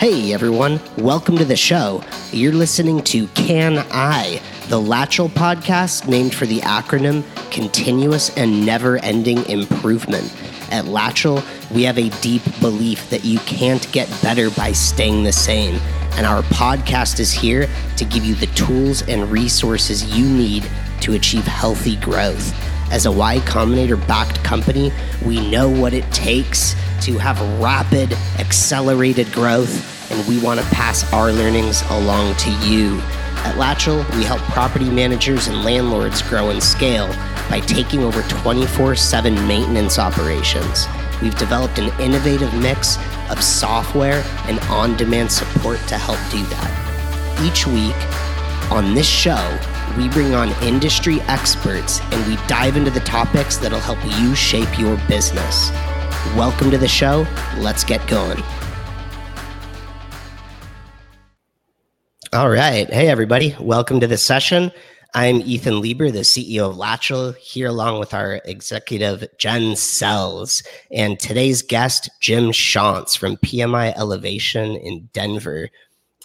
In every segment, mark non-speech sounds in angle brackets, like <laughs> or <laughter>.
Hey everyone, welcome to the show. You're listening to Can I, the Latchel podcast named for the acronym Continuous and Never Ending Improvement. At Latchel, we have a deep belief that you can't get better by staying the same. And our podcast is here to give you the tools and resources you need to achieve healthy growth. As a Y Combinator backed company, we know what it takes to have rapid, accelerated growth, and we want to pass our learnings along to you. At Latchel, we help property managers and landlords grow and scale by taking over 24 7 maintenance operations. We've developed an innovative mix of software and on demand support to help do that. Each week on this show, we bring on industry experts and we dive into the topics that'll help you shape your business. Welcome to the show. Let's get going. All right. Hey, everybody. Welcome to the session. I'm Ethan Lieber, the CEO of Latchel, here along with our executive, Jen Sells, and today's guest, Jim Shonts from PMI Elevation in Denver.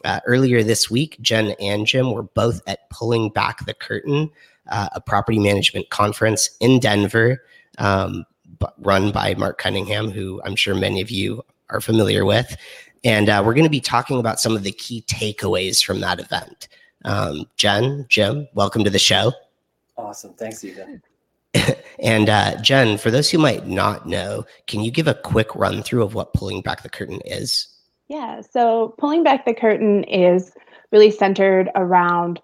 Uh, earlier this week, Jen and Jim were both at Pulling Back the Curtain, uh, a property management conference in Denver. Um, run by Marc Cunningham, who I'm sure many of you are familiar with. And uh, we're going to be talking about some of the key takeaways from that event. Um, Jen, Jim, welcome to the show. Awesome. Thanks, Ethan. <laughs> and uh, Jen, for those who might not know, can you give a quick run through of what pulling back the curtain is? Yeah. So, pulling back the curtain is really centered around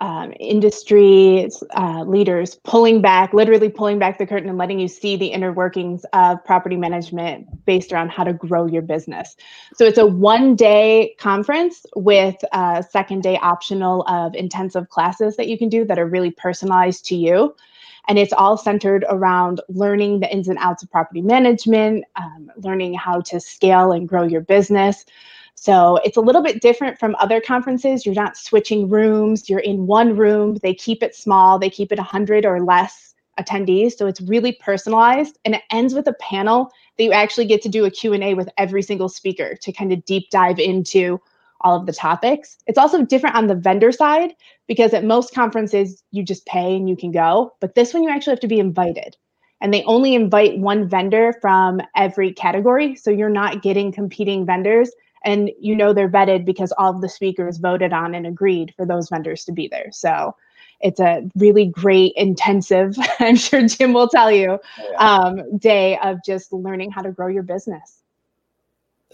um, industry uh, leaders pulling back, literally pulling back the curtain and letting you see the inner workings of property management based around how to grow your business. So it's a one day conference with a second day optional of intensive classes that you can do that are really personalized to you. And it's all centered around learning the ins and outs of property management, um, learning how to scale and grow your business. So it's a little bit different from other conferences. You're not switching rooms, you're in one room. They keep it small, they keep it 100 or less attendees. So it's really personalized and it ends with a panel that you actually get to do a Q&A with every single speaker to kind of deep dive into all of the topics. It's also different on the vendor side because at most conferences you just pay and you can go, but this one you actually have to be invited. And they only invite one vendor from every category, so you're not getting competing vendors and you know they're vetted because all of the speakers voted on and agreed for those vendors to be there. So it's a really great intensive <laughs> i'm sure jim will tell you oh, um, day of just learning how to grow your business.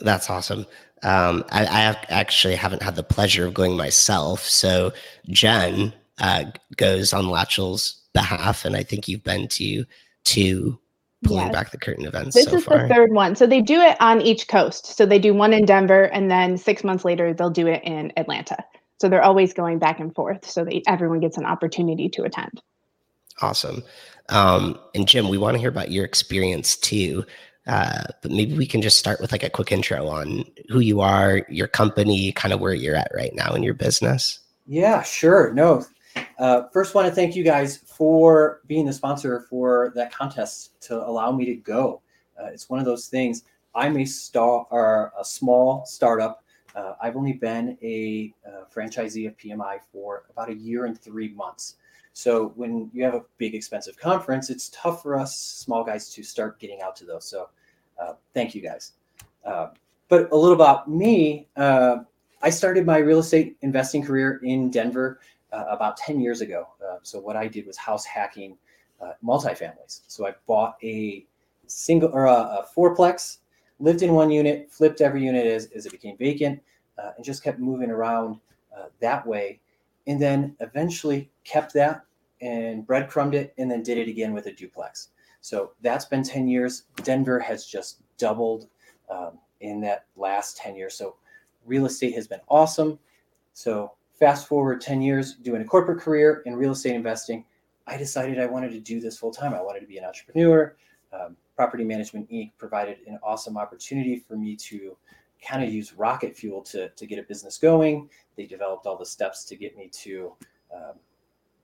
That's awesome. Um, I, I, actually haven't had the pleasure of going myself. So jen uh, goes on latchel's behalf and i think you've been to two pulling yes. back the curtain events. This so is far. the third one. So they do it on each coast. So they do one in Denver, and then six months later they'll do it in Atlanta. So they're always going back and forth, so that everyone gets an opportunity to attend. Awesome. Um, and Jim, we want to hear about your experience too. Uh, but maybe we can just start with like a quick intro on who you are, your company, kind of where you're at right now in your business. Yeah, sure. No, uh, first, want to thank you guys for being the sponsor for that contest to allow me to go. Uh, it's one of those things. I'm a star or a small startup. Uh, I've only been a uh, franchisee of PMI for about a year and three months. So when you have a big expensive conference, it's tough for us small guys to start getting out to those. So uh, thank you guys. Uh, but a little about me. I started my real estate investing career in Denver uh, about 10 years ago. Uh, so what I did was house hacking uh, multifamilies. So I bought a single or a, a, fourplex, lived in one unit, flipped every unit as, as it became vacant, uh, and just kept moving around uh, that way. And then eventually kept that and breadcrumbed it and then did it again with a duplex. So that's been 10 years. Denver has just doubled um, in that last 10 years. So real estate has been awesome. So Fast forward 10 years doing a corporate career in real estate investing, I decided I wanted to do this full time. I wanted to be an entrepreneur. Um, Property Management Inc. provided an awesome opportunity for me to kind of use rocket fuel to, to get a business going. They developed all the steps to get me to, um,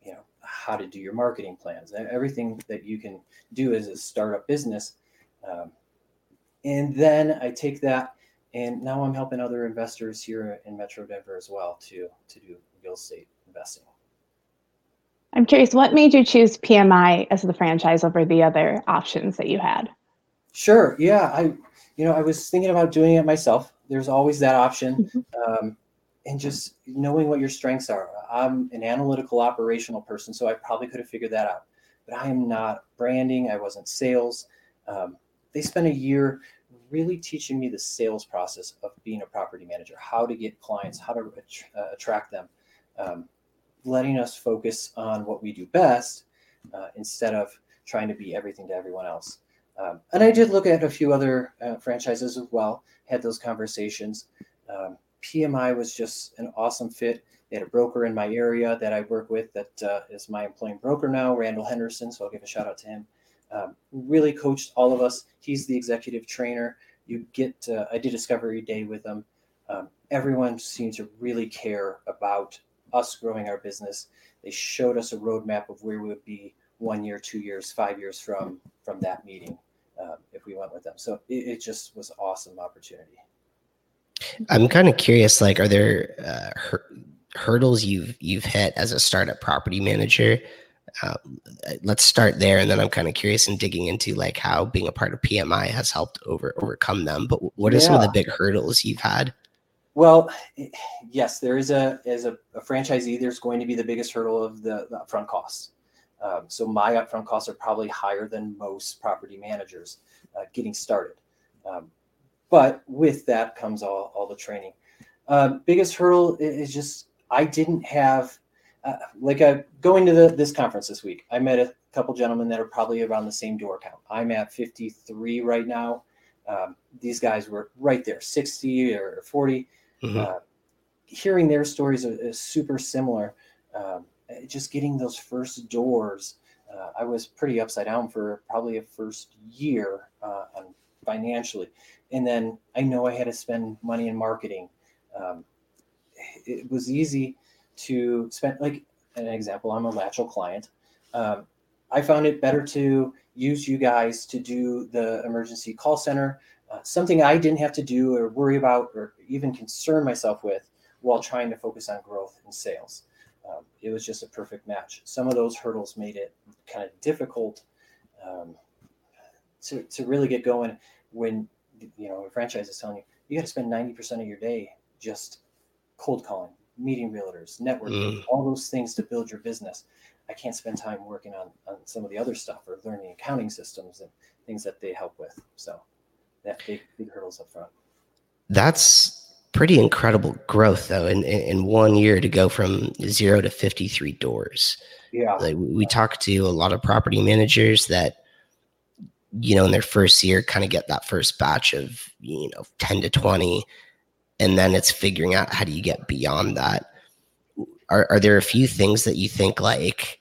you know, how to do your marketing plans, everything that you can do as a startup business. Um, and then I take that and now I'm helping other investors here in Metro Denver as well to to do real estate investing. I'm curious, what made you choose PMI as the franchise over the other options that you had? Sure. Yeah, I, you know, I was thinking about doing it myself. There's always that option, mm-hmm. um, and just knowing what your strengths are. I'm an analytical, operational person, so I probably could have figured that out. But I am not branding. I wasn't sales. Um, they spent a year really teaching me the sales process of being a property manager, how to get clients, how to uh, attract them, um, letting us focus on what we do best uh, instead of trying to be everything to everyone else. Um, and I did look at a few other uh, franchises as well, had those conversations. Um, PMI was just an awesome fit. They had a broker in my area that I work with that uh, is my employing broker now, Randall Henderson. So I'll give a shout out to him. Um, really coached all of us. He's the executive trainer. You get, uh, I did Discovery Day with him. Um, everyone seemed to really care about us growing our business. They showed us a roadmap of where we would be one year, two years, five years from from that meeting um, if we went with them. So it, it just was awesome opportunity. I'm kind of curious. Like, are there uh, hur- hurdles you've you've hit as a startup property manager um, let's start there, and then I'm kind of curious in digging into like how being a part of PMI has helped over overcome them. But what are yeah. some of the big hurdles you've had? Well, yes, there is a as a, a franchisee. There's going to be the biggest hurdle of the, the upfront costs. Um, so my upfront costs are probably higher than most property managers uh, getting started. Um, but with that comes all, all the training. Uh, biggest hurdle is just I didn't have uh, like uh, going to the, this conference this week, I met a couple gentlemen that are probably around the same door count. I'm at 53 right now. Um, these guys were right there, 60 or 40. Mm-hmm. Uh, hearing their stories is, is super similar. Um, just getting those first doors, uh, I was pretty upside down for probably a first year uh, financially. And then I know I had to spend money in marketing. Um, it was easy to spend like an example i'm a latchel client. Um, i found it better to use you guys to do the emergency call center uh, something i didn't have to do or worry about or even concern myself with while trying to focus on growth and sales. Um, it was just a perfect match. Some of those hurdles made it kind of difficult um, to, to really get going when you know a franchise is telling you you got to spend 90% of your day just cold calling meeting realtors, networking, mm. all those things to build your business. I can't spend time working on, on some of the other stuff or learning accounting systems and things that they help with. So that big big hurdles up front. That's pretty incredible growth though in, in one year to go from zero to 53 doors. Yeah. Like we talk to a lot of property managers that you know in their first year kind of get that first batch of you know 10 to 20 and then it's figuring out how do you get beyond that. Are, are there a few things that you think like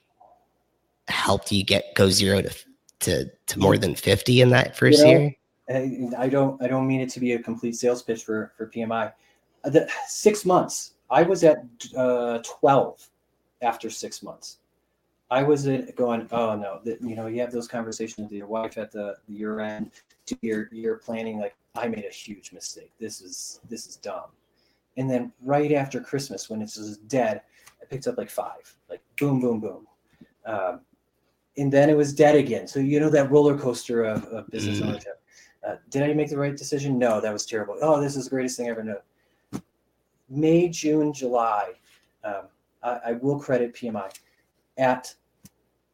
helped you get go zero to to, to more than 50 in that first you know, year? I don't i don't mean it to be a complete sales pitch for for pmi uh, the six months i was at uh, 12 after six months. I was going oh no that you know you have those conversations with your wife at the, the year end to your year planning like I made a huge mistake. This is this is dumb. And then right after Christmas, when it's just dead, I picked up like five, like boom, boom, boom. Um, and then it was dead again. So you know that roller coaster of, of business mm. ownership. Uh, did I make the right decision? No, that was terrible. Oh, this is the greatest thing I ever known. May, June, July. Um, I, I will credit PMI. At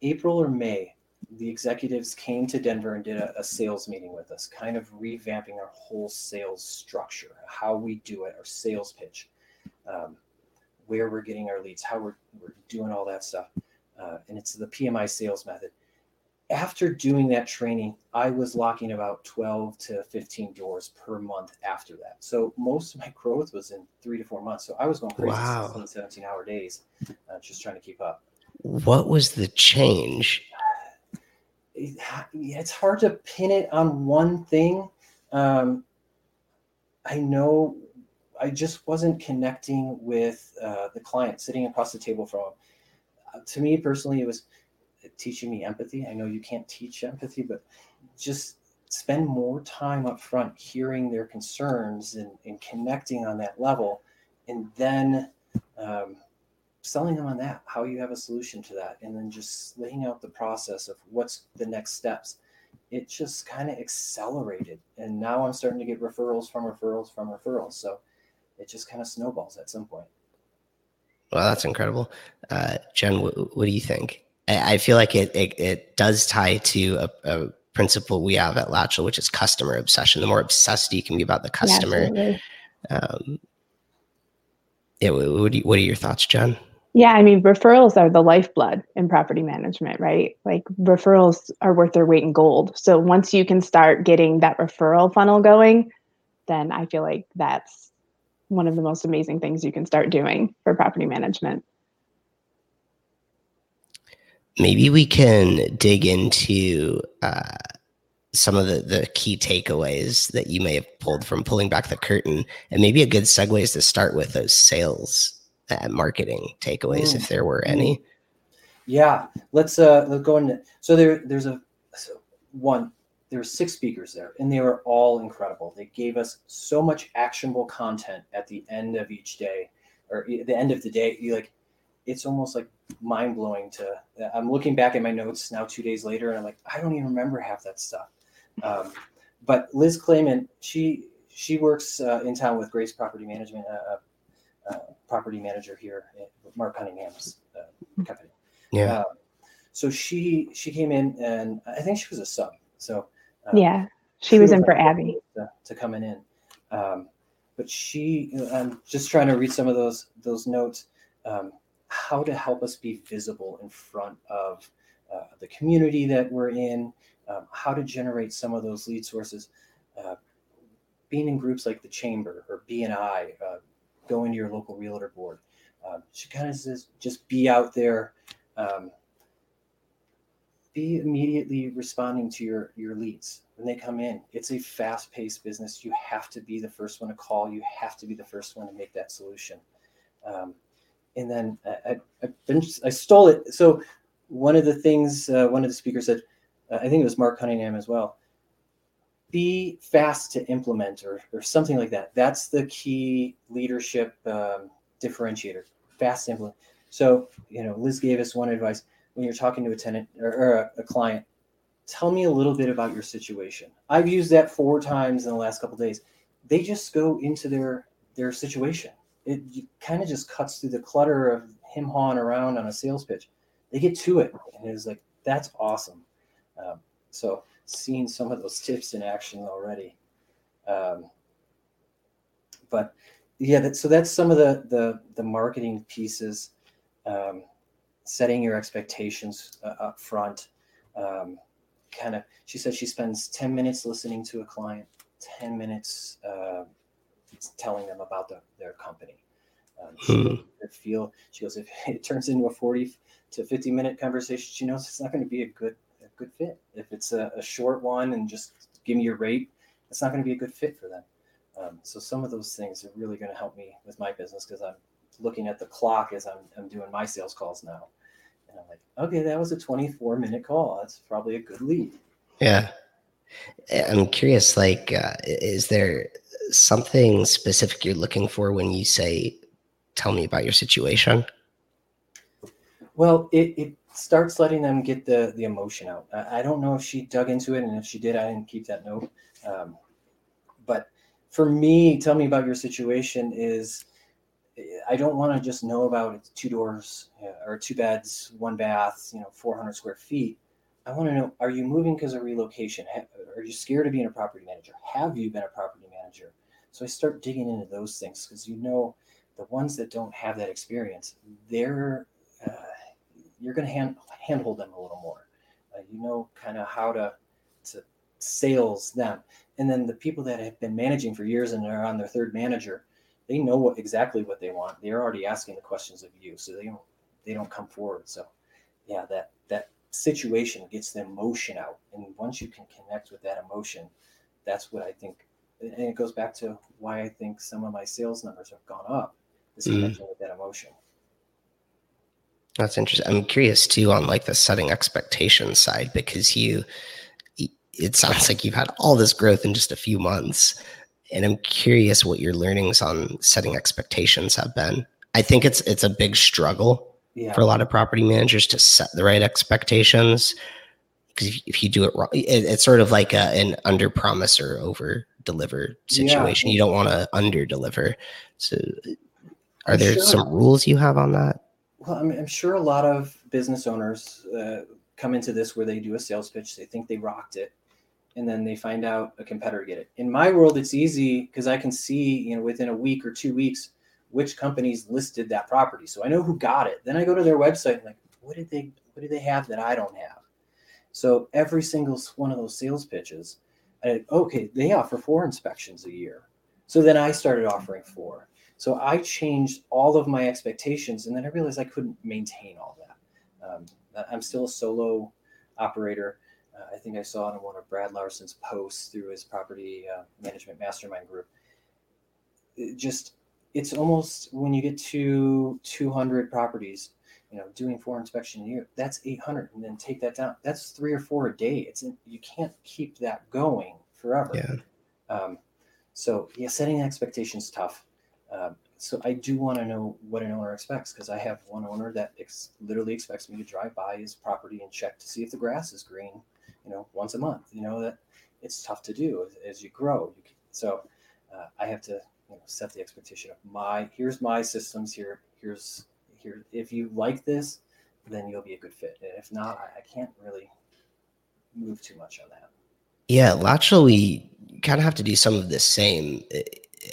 April or May, the executives came to Denver and did a, a, sales meeting with us, kind of revamping our whole sales structure, how we do it, our sales pitch, um, where we're getting our leads, how we're, we're doing all that stuff. Uh, and it's the PMI sales method. After doing that training, I was locking about 12 to 15 doors per month after that. So most of my growth was in three to four months. So I was going crazy wow. 16, 17 hour days, uh, just trying to keep up. What was the change? It's hard to pin it on one thing. Um, I know I just wasn't connecting with uh, the client sitting across the table from him. Uh, to me personally, it was teaching me empathy. I know you can't teach empathy, but just spend more time up front hearing their concerns and, and connecting on that level and then um, selling them on that how you have a solution to that and then just laying out the process of what's the next steps it just kind of accelerated and now i'm starting to get referrals from referrals from referrals so it just kind of snowballs at some point well that's incredible uh, jen what, what do you think I, I feel like it, it, it does tie to a, a principle we have at Latchel, which is customer obsession. The more obsessed you can be about the customer, yeah, um, yeah. What, you, what are your thoughts, Jen? Yeah, I mean, referrals are the lifeblood in property management, right? Like referrals are worth their weight in gold. So once you can start getting that referral funnel going, then I feel like that's one of the most amazing things you can start doing for property management. Maybe we can dig into uh, some of the, the key takeaways that you may have pulled from pulling back the curtain. And maybe a good segue is to start with those sales uh, marketing takeaways, mm. if there were any. Yeah, let's uh let's go into. So there there's a one. There were six speakers there, and they were all incredible. They gave us so much actionable content at the end of each day, or the end of the day. You like, it's almost like mind blowing. To I'm looking back at my notes now, two days later, and I'm like, I don't even remember half that stuff. Um, but Liz Clayman, she she works uh, in town with Grace Property Management, uh, uh uh, property manager here at Marc Cunningham's uh, company. Yeah. Uh, so she she came in and I think she was a sub. So uh, yeah, she, was in for Abby to, to coming in. Um, but she, I'm just trying to read some of those those notes. Um, how to help us be visible in front of uh, the community that we're in. Um, how to generate some of those lead sources. Uh, being in groups like the chamber or BNI, uh, go into your local realtor board. Um, she kind of says, just be out there, um, be immediately responding to your your leads when they come in. It's a fast paced business. You have to be the first one to call. You have to be the first one to make that solution. Um, and then I, I, I, stole it. So one of the things uh, one of the speakers said, uh, I think it was Marc Cunningham as well be fast to implement or, or something like that. That's the key leadership um, differentiator. Fast implement. So, you know, Liz gave us one advice when you're talking to a tenant or, or a, a, client. Tell me a little bit about your situation. I've used that four times in the last couple days. They just go into their their situation. It kind of just cuts through the clutter of him hawing around on a sales pitch. They get to it, and it's like that's awesome. Um, so seen some of those tips in action already. Um, but yeah, that, so that's some of the the, the marketing pieces, um, setting your expectations uh, up front. Um, kind of, she said she spends ten minutes listening to a client, ten minutes uh, telling them about the, their company. Um, she hmm. feel she goes if <laughs> it turns into a forty to fifty minute conversation, she knows it's not going to be a good good fit. If it's a, a short one and just give me your rate, it's not going to be a good fit for them. Um, so some of those things are really going to help me with my business because I'm looking at the clock as I'm, I'm doing my sales calls now. And I'm like, okay, that was a 24 minute call. That's probably a good lead. Yeah. I'm curious, like, uh, is there something specific you're looking for when you say, tell me about your situation? Well, it, it starts letting them get the the emotion out. I, I, don't know if she dug into it, and if she did, I didn't keep that note. Um, but for me, tell me about your situation is I don't want to just know about two doors or two beds, one bath, you know, 400 square feet. I want to know: Are you moving because of relocation? Are you scared of being a property manager? Have you been a property manager? So I start digging into those things because you know the ones that don't have that experience, they're uh, you're going to hand handhold them a little more. Uh, you know, kind of how to to sales them, and then the people that have been managing for years and are on their third manager, they know what exactly what they want. They're already asking the questions of you, so they don't they don't come forward. So, yeah, that that situation gets the emotion out, and once you can connect with that emotion, that's what I think. And it goes back to why I think some of my sales numbers have gone up is connecting with that emotion. That's interesting. I'm curious too on like the setting expectations side because you it sounds like you've had all this growth in just a few months. And I'm curious what your learnings on setting expectations have been. I think it's it's a big struggle yeah. for a lot of property managers to set the right expectations because if, if, you do it wrong, it, it's sort of like a, an under promise or over deliver situation. Yeah. You don't want to under deliver. So, are there sure. some rules you have on that? Well, I'm, I'm sure a lot of business owners uh, come into this where they do a sales pitch, they think they rocked it, and then they find out a competitor get it. In my world, it's easy because I can see, you know, within a week or two weeks which companies listed that property. So I know who got it. Then I go to their website and like, what did they what did they have that I don't have? So every single one of those sales pitches, I, okay, they offer four inspections a year. So then I started offering four. So I changed all of my expectations, and then I realized I couldn't maintain all that. Um, I'm still a solo operator. Uh, I think I saw it in one of Brad Larsen's posts through his property uh, management mastermind group. It just it's almost when you get to 200 properties you know doing four inspection a year that's 800 and then take that down that's three or four a day it's you can't keep that going forever yeah um, so yeah setting expectations tough um, so i do want to know what an owner expects because i have one owner that ex- literally expects me to drive by his property and check to see if the grass is green you know once a month you know that it's tough to do as, as you grow. So uh, i have to you know, set the expectation of my here's my systems here here's here if you like this then you'll be a good fit and if not i, I can't really move too much on that. Yeah Latchel we kind of have to do some of the same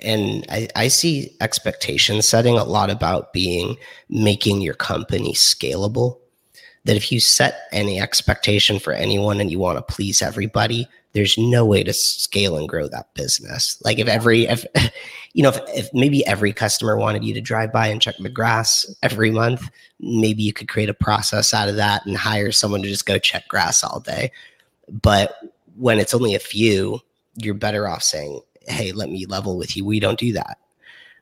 and I, I see expectation setting a lot about being making your company scalable that if you set any expectation for anyone and you want to please everybody there's no way to scale and grow that business. Like if every, if, <laughs> you know, if, if maybe every customer wanted you to drive by and check the grass every month, maybe you could create a process out of that and hire someone to just go check grass all day. But when it's only a few, you're better off saying, Hey, let me level with you. We don't do that.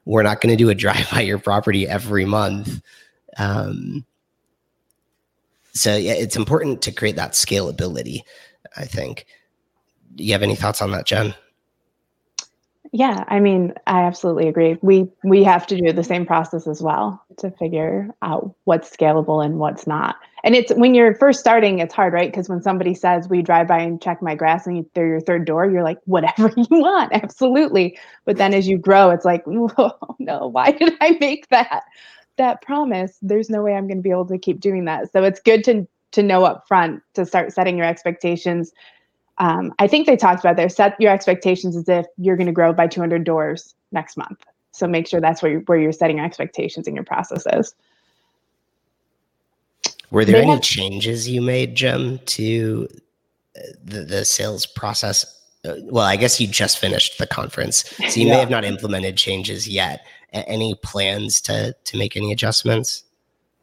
We're not going to do a drive <laughs> by your property every month. Um, so yeah, it's important to create that scalability, I think do you have any thoughts on that, Jen? Yeah, I mean, I absolutely agree. We we have to do the same process as well to figure out what's scalable and what's not. And it's when you're first starting, it's hard, right? Because when somebody says, "We drive by and check my grass," and they're your third door, you're like, "Whatever <laughs> you want, absolutely." But then as you grow, it's like, <laughs> "Oh no, why did I make that that promise? There's no way I'm going to be able to keep doing that." So it's good to to know up front to start setting your expectations um, I think they talked about there. Set your expectations as if you're going to grow by 200 doors next month. So make sure that's where you're, where you're setting your expectations in your processes. Were there they any have- changes you made, Jim, to uh, the, the sales process? Uh, well, I guess you just finished the conference, so you yeah. may have not implemented changes yet. Any plans to to make any adjustments?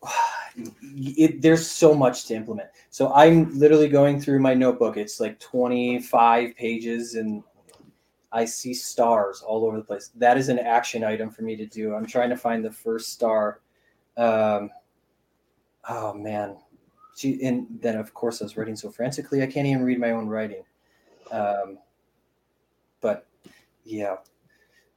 <sighs> it, there's so much to implement. So I'm literally going through my notebook. It's like 25 pages and I see stars all over the place. That is an action item for me to do. I'm trying to find the first star. Um, oh man. She, and then of course I was writing so frantically I can't even read my own writing. Um, but yeah.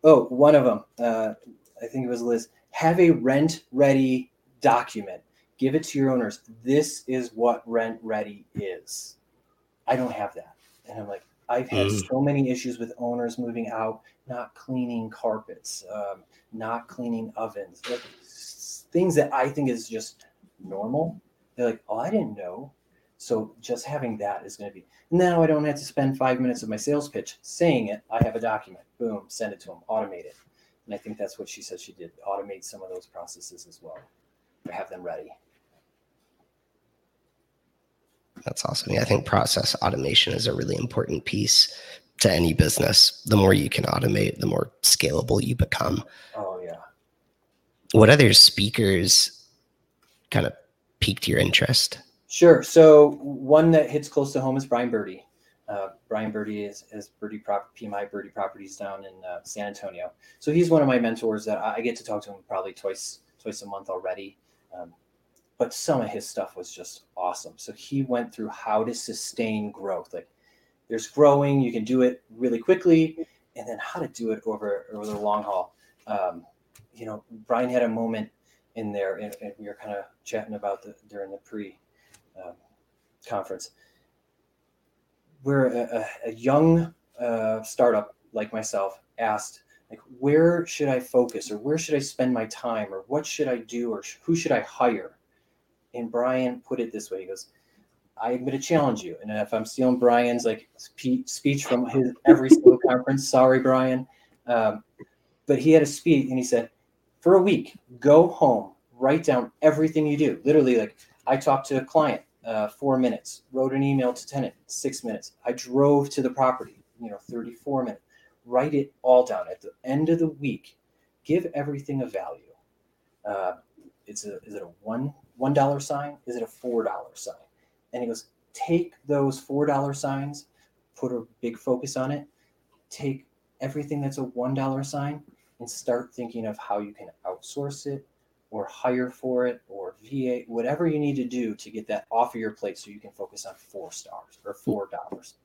Oh, one of them. Uh, I think it was Liz. Have a rent ready document give it to your owners. This is what rent ready is. I don't have that. And I'm like, I've had mm. so many issues with owners moving out, not cleaning carpets, um, not cleaning ovens, like, things that I think is just normal. They're like, oh, I didn't know. So just having that is going to be now I don't have to spend five minutes of my sales pitch saying it. I have a document. Boom, send it to them, automate it. And I think that's what she said she did. Automate some of those processes as well. To have them ready. That's awesome. Yeah, I think process automation is a really important piece to any business. The more you can automate, the more scalable you become. Oh yeah. What other speakers kind of piqued your interest? Sure. So one that hits close to home is Brian Birdie. Uh, Brian Birdie is, is Birdie Prop, PMI Birdie Properties down in uh, San Antonio. So he's one of my mentors that I, I, get to talk to him probably twice twice a month already. Um, but some of his stuff was just awesome. So he went through how to sustain growth. Like there's growing. You can do it really quickly, and then how to do it over over the long haul. Um, you know, Brian had a moment in there, and, and we were kind of chatting about the during the pre um, conference. We're a, a young uh, startup like myself asked like where should i focus or where should i spend my time or what should i do or who should i hire and brian put it this way he goes i'm going to challenge you. And if i'm stealing brian's like speech from his every <laughs> single conference sorry brian. Um, but he had a speech and he said for a week go home write down everything you do. Literally like i talked to a client uh, four minutes wrote an email to tenant six minutes. I drove to the property you know 34 minutes. Write it all down. At the end of the week give everything a value. Uh, it's a is it a one one dollar sign? Is it a four dollar sign? And he goes take those four dollar signs put a big focus on it take everything that's a one dollar sign and start thinking of how you can outsource it or hire for it or va whatever you need to do to get that off of your plate so you can focus on four stars or four dollars.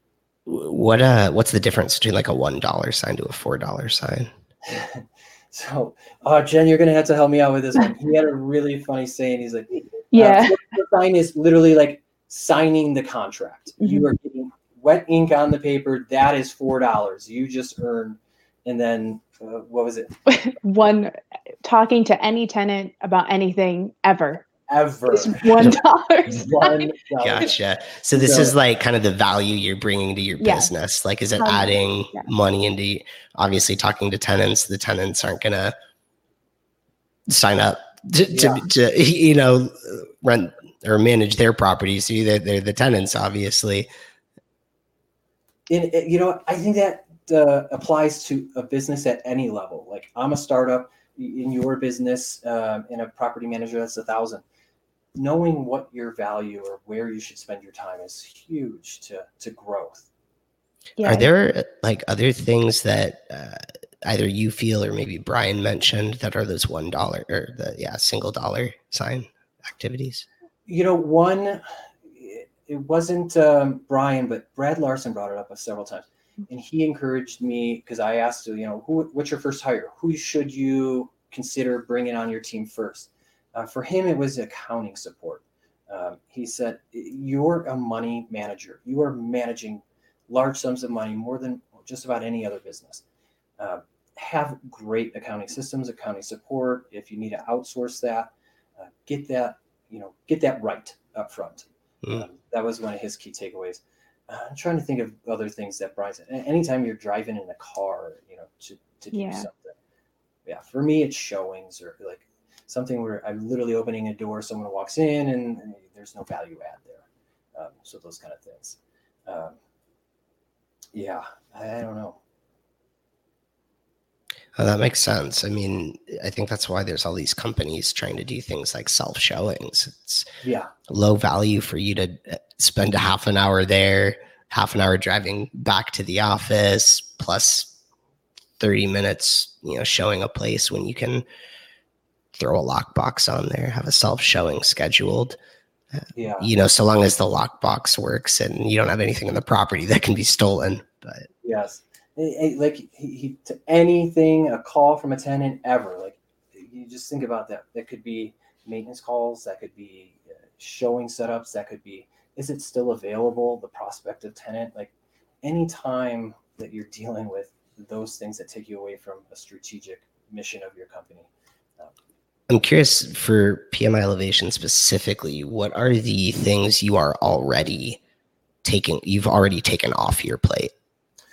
What uh what's the difference between like a one dollar sign to a four dollar sign? <laughs> so uh Jen, you're gonna have to help me out with this one. He had a really funny saying. He's like, Yeah, uh, the sign is literally like signing the contract. Mm-hmm. You are getting wet ink on the paper. That is four dollars. You just earn and then uh, what was it? <laughs> one talking to any tenant about anything ever ever. <laughs> one dollar. one Gotcha. So this so, is like kind of the value you're bringing to your yes. business. Like, is it um, adding yeah. money into? Obviously, talking to tenants, the tenants aren't gonna sign up to, yeah. to, to, <laughs> you know rent or manage their properties. So they're, they're the tenants, obviously. And you know, I think that uh, applies to a business at any level. Like I'm a startup in your business, um, in a property manager that's a thousand knowing what your value or where you should spend your time is huge to to growth. Yeah. Are there like other things that uh, either you feel or maybe Brian mentioned that are those one dollar or the yeah single dollar sign activities? You know, one it wasn't um, Brian, but Brad Larsen brought it up several times, and he encouraged me because I asked, you know, who what's your first hire? Who should you consider bringing on your team first? Uh, for him, it was accounting support. Um, he said, You're a money manager. You are managing large sums of money more than just about any other business. Uh, have great accounting systems, accounting support. If you need to outsource that, uh, get that you know get that right up front. Mm. Um, that was one of his key takeaways. Uh, I'm trying to think of other things that Brian said. Anytime you're driving in a car, you know, to, to do yeah. something. Yeah, for me, it's showings or like something where I'm literally opening a door, someone walks in, and, and there's no value add there. Um, so those kind of things. Um, yeah, I, I, don't know. Oh, that makes sense. I mean, I think that's why there's all these companies trying to do things like self showings. It's yeah low value for you to uh, spend a half an hour there, half an hour driving back to the office, plus 30 minutes, you know, showing a place when you can throw a lockbox on there, have a self showing scheduled. Yeah. You know, so long as the lockbox works and you don't have anything in the property that can be stolen. But yes, like he, he to anything, a call from a tenant ever, like you just think about that. That could be maintenance calls, that could be uh, showing setups, that could be is it still available? The prospective tenant, like anytime that you're dealing with those things that take you away from a strategic mission of your company, I'm curious for PMI Elevation specifically, what are the things you are already taking, you've already taken off your plate?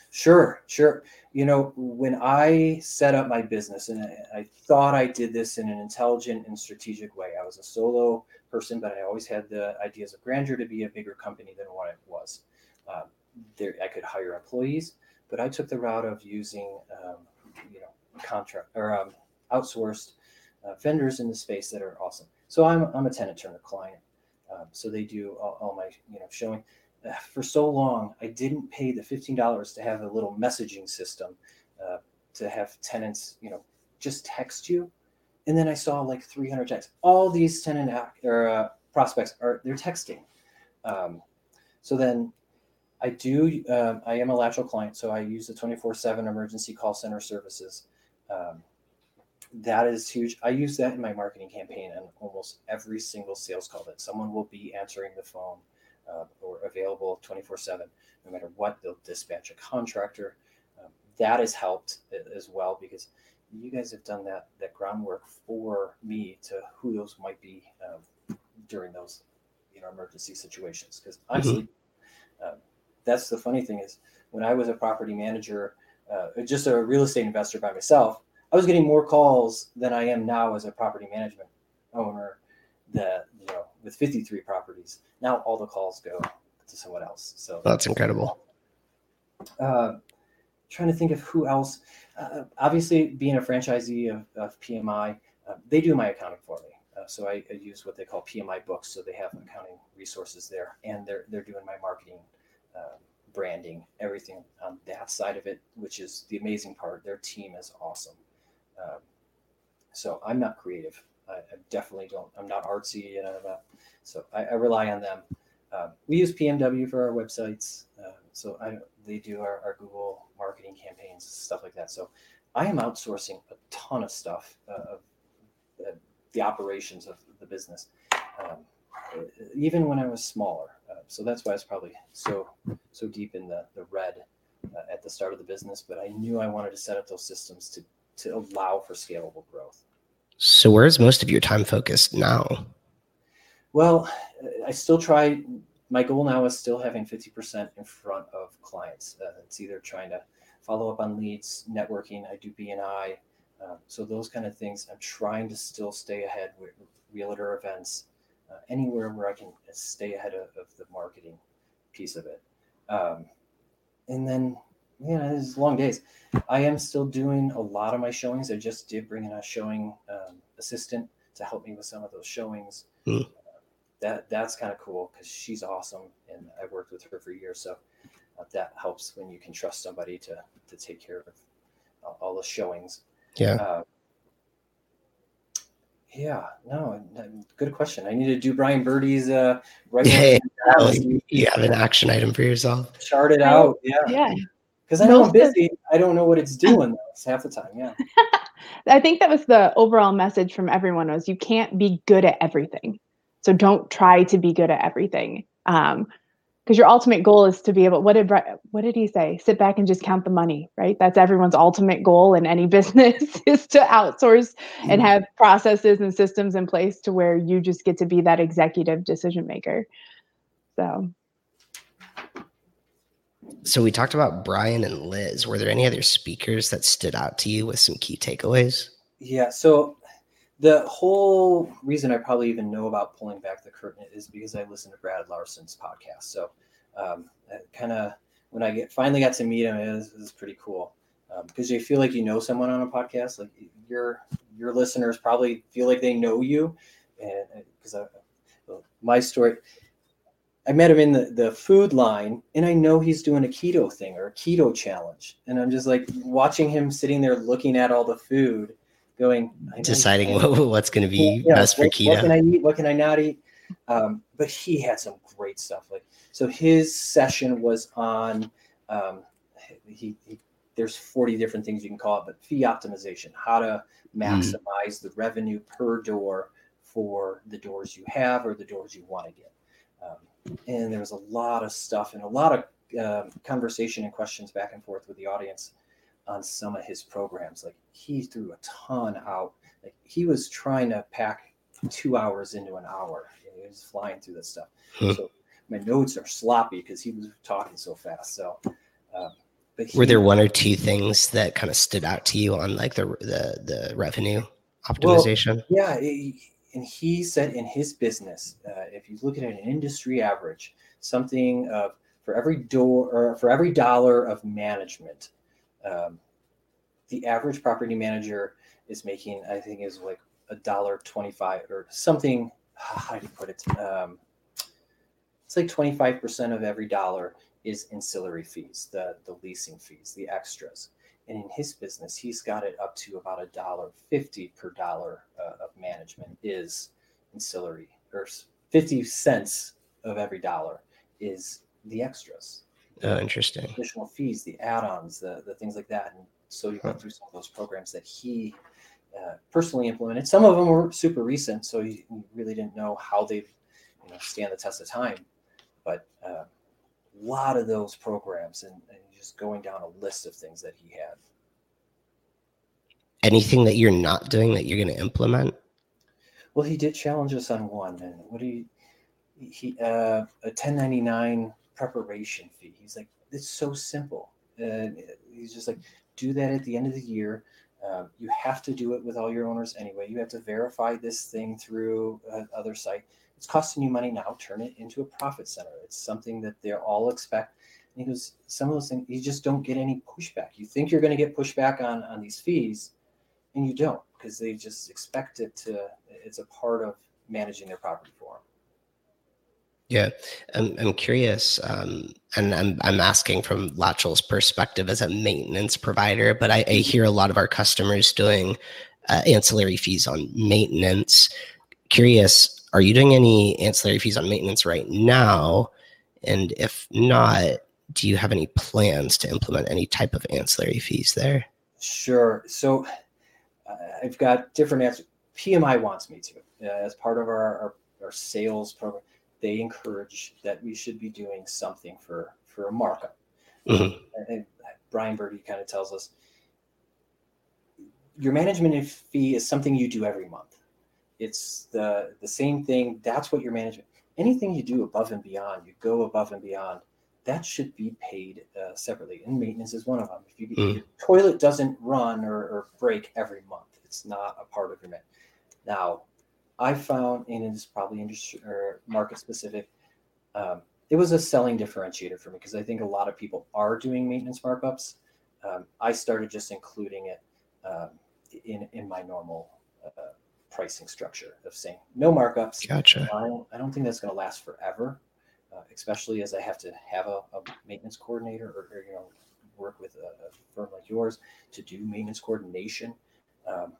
Sure, sure. You know, when I set up my business, and I, I thought I did this in an intelligent and strategic way, I was a solo person, but I always had the ideas of grandeur to be a bigger company than what it was. Um, there, I could hire employees, but I took the route of using, um, you know, contract or um, outsourced uh, vendors in the space that are awesome. So I'm, I'm a Tenant Turner client. Um, so they do all, all, my, you know, showing. Uh, <sighs> for so long, I didn't pay the $15 to have a little messaging system uh, to have tenants, you know, just text you. And then I saw like 300 texts. All these tenant or uh, prospects are they're texting. Um, so then I do. Um, I am a Latchel client, so I use the 24 7 emergency call center services. Um, that is huge. I use that in my marketing campaign and almost every single sales call that someone will be answering the phone uh, or available 24 7, no matter what, they'll dispatch a contractor. Um, that has helped as well because you guys have done that, that groundwork for me to who those might be um, during those you know emergency situations. Because honestly, mm-hmm. uh, that's the funny thing is when I was a property manager, uh, just a real estate investor by myself, I was getting more calls than I am now as a property management owner that, you know, with 53 properties. Now all the calls go to someone else. So that's incredible. Uh, trying to think of who else. Uh, obviously, being a franchisee of, of PMI, uh, they do my accounting for me. Uh, so I, I, use what they call PMI books. So they have accounting resources there, and they're they're doing my marketing um, branding, everything on that side of it, which is the amazing part. Their team is awesome. Um, so I'm not creative. I, I, definitely don't. I'm not artsy, and I'm not. So I, I rely on them. Um, we use PMW for our websites. Uh, so I, they do our, our, Google marketing campaigns, stuff like that. So I am outsourcing a ton of stuff uh, of uh, the operations of the business, um, even when I was smaller. Uh, so that's why it's probably so so deep in the the red uh, at the start of the business. But I knew I wanted to set up those systems to to allow for scalable growth. So, where's most of your time focused now? Well, I still try. My goal now is still having 50% in front of clients. Uh, it's either trying to follow up on leads, networking. I do BNI, um, so those kind of things. I'm trying to still stay ahead with realtor events, uh, anywhere where I can stay ahead of, of the marketing piece of it. Um, and then yeah, it's long days. I am still doing a lot of my showings. I just did bring in a showing um, assistant to help me with some of those showings. Mm. that that's kind of cool because she's awesome, and I've worked with her for years. So uh, that helps when you can trust somebody to to take care of uh, all the showings. Yeah. Uh, yeah, no, good question. I need to do Brian Birdie's uh, right. <laughs> Yeah, you have an action item for yourself. Chart it out. Yeah. Yeah because I know I'm busy. I don't know what it's doing though, half the time. Yeah. <laughs> I think that was the overall message from everyone was you can't be good at everything. So don't try to be good at everything. Um, because your ultimate goal is to be able what did what did he say sit back and just count the money right that's everyone's ultimate goal in any <laughs> business is to outsource and mm-hmm. have processes and systems in place to where you just get to be that executive decision maker so so we talked about Brian and Liz. Were there any other speakers that stood out to you with some key takeaways? Yeah. So the whole reason I probably even know about pulling back the curtain is because I listened to Brad Larsen's podcast. So um, kind of when I get finally got to meet him, it was, it was pretty cool because um, you feel like you know someone on a podcast. Like your your listeners probably feel like they know you, and because my story I met him in the, the food line and I know he's doing a keto thing or a keto challenge. And I'm just like watching him sitting there looking at all the food, going, deciding what, what's going to be yeah, best for keto. What can I eat? What can I not eat? Um, but he had some great stuff. Like, so his session was on, um, he, he, there's 40 different things you can call it, but fee optimization, how to hmm. maximize mm. the revenue per door for the doors you have or the doors you want to get. And there was a lot of stuff and a lot of uh, conversation and questions back and forth with the audience on some of his programs. Like he threw a ton out. Like he was trying to pack two hours into an hour. He was flying through this stuff. So my notes are sloppy because he was talking so fast. So, um, but he, were there one or two things that kind of stood out to you on like the the the revenue optimization? Well, yeah, and he said in his business, uh, if you look at an industry average, something of for every door or for every dollar of management, um, the average property manager is making, I think, is like a dollar twenty-five or something. <sighs> How do you put it? Um, it's like twenty-five percent of every dollar is ancillary fees, the the leasing fees, the extras. And in his business, he's got it up to about a dollar fifty per dollar uh, of management is ancillary, or fifty cents of every dollar is the extras, Oh, interesting. Additional fees, the add-ons, the the things like that, and so you went through some of those programs that he uh, personally implemented. Some of them were super recent, so you really didn't know how they you know, stand the test of time. But uh, a lot of those programs, and, and just going down a list of things that he had. Anything that you're not doing that you're going to implement? Well, he did challenge us on one, and what do you? He uh, a 1099 preparation fee. He's like, it's so simple. And he's just like, do that at the end of the year. Um, you have to do it with all your owners anyway. You have to verify this thing through uh, other site. It's costing you money now. Turn it into a profit center. It's something that they all expect. And he goes, some of those things you just don't get any pushback. You think you're going to get pushback on on these fees, and you don't because they just expect it to. It's a part of managing their property for them. Yeah, I'm, I'm curious, um, and I'm, I'm asking from Latchel's perspective as a maintenance provider, but I, I hear a lot of our customers doing uh, ancillary fees on maintenance. Curious, are you doing any ancillary fees on maintenance right now? And if not, do you have any plans to implement any type of ancillary fees there? Sure. So uh, I've got different answers. PMI wants me to, uh, as part of our, our, our sales program they encourage that we should be doing something for for a markup. Mm-hmm. And, Brian Birdy kind of tells us your management fee is something you do every month. It's the the same thing. That's what your management. Anything you do above and beyond, you go above and beyond. That should be paid uh, separately, and maintenance is one of them. If, you, mm. your toilet doesn't run or, or break every month, it's not a part of your management. Now, I found, and it's probably industry or market specific, um, it was a selling differentiator for me because I think a lot of people are doing maintenance markups. Um, I started just including it um, in in my normal uh, pricing structure of saying no markups. Gotcha. I don't, I don't think that's going to last forever, uh, especially as I have to have a, a maintenance coordinator or, or, you know work with a, a, firm like yours to do maintenance coordination. Um,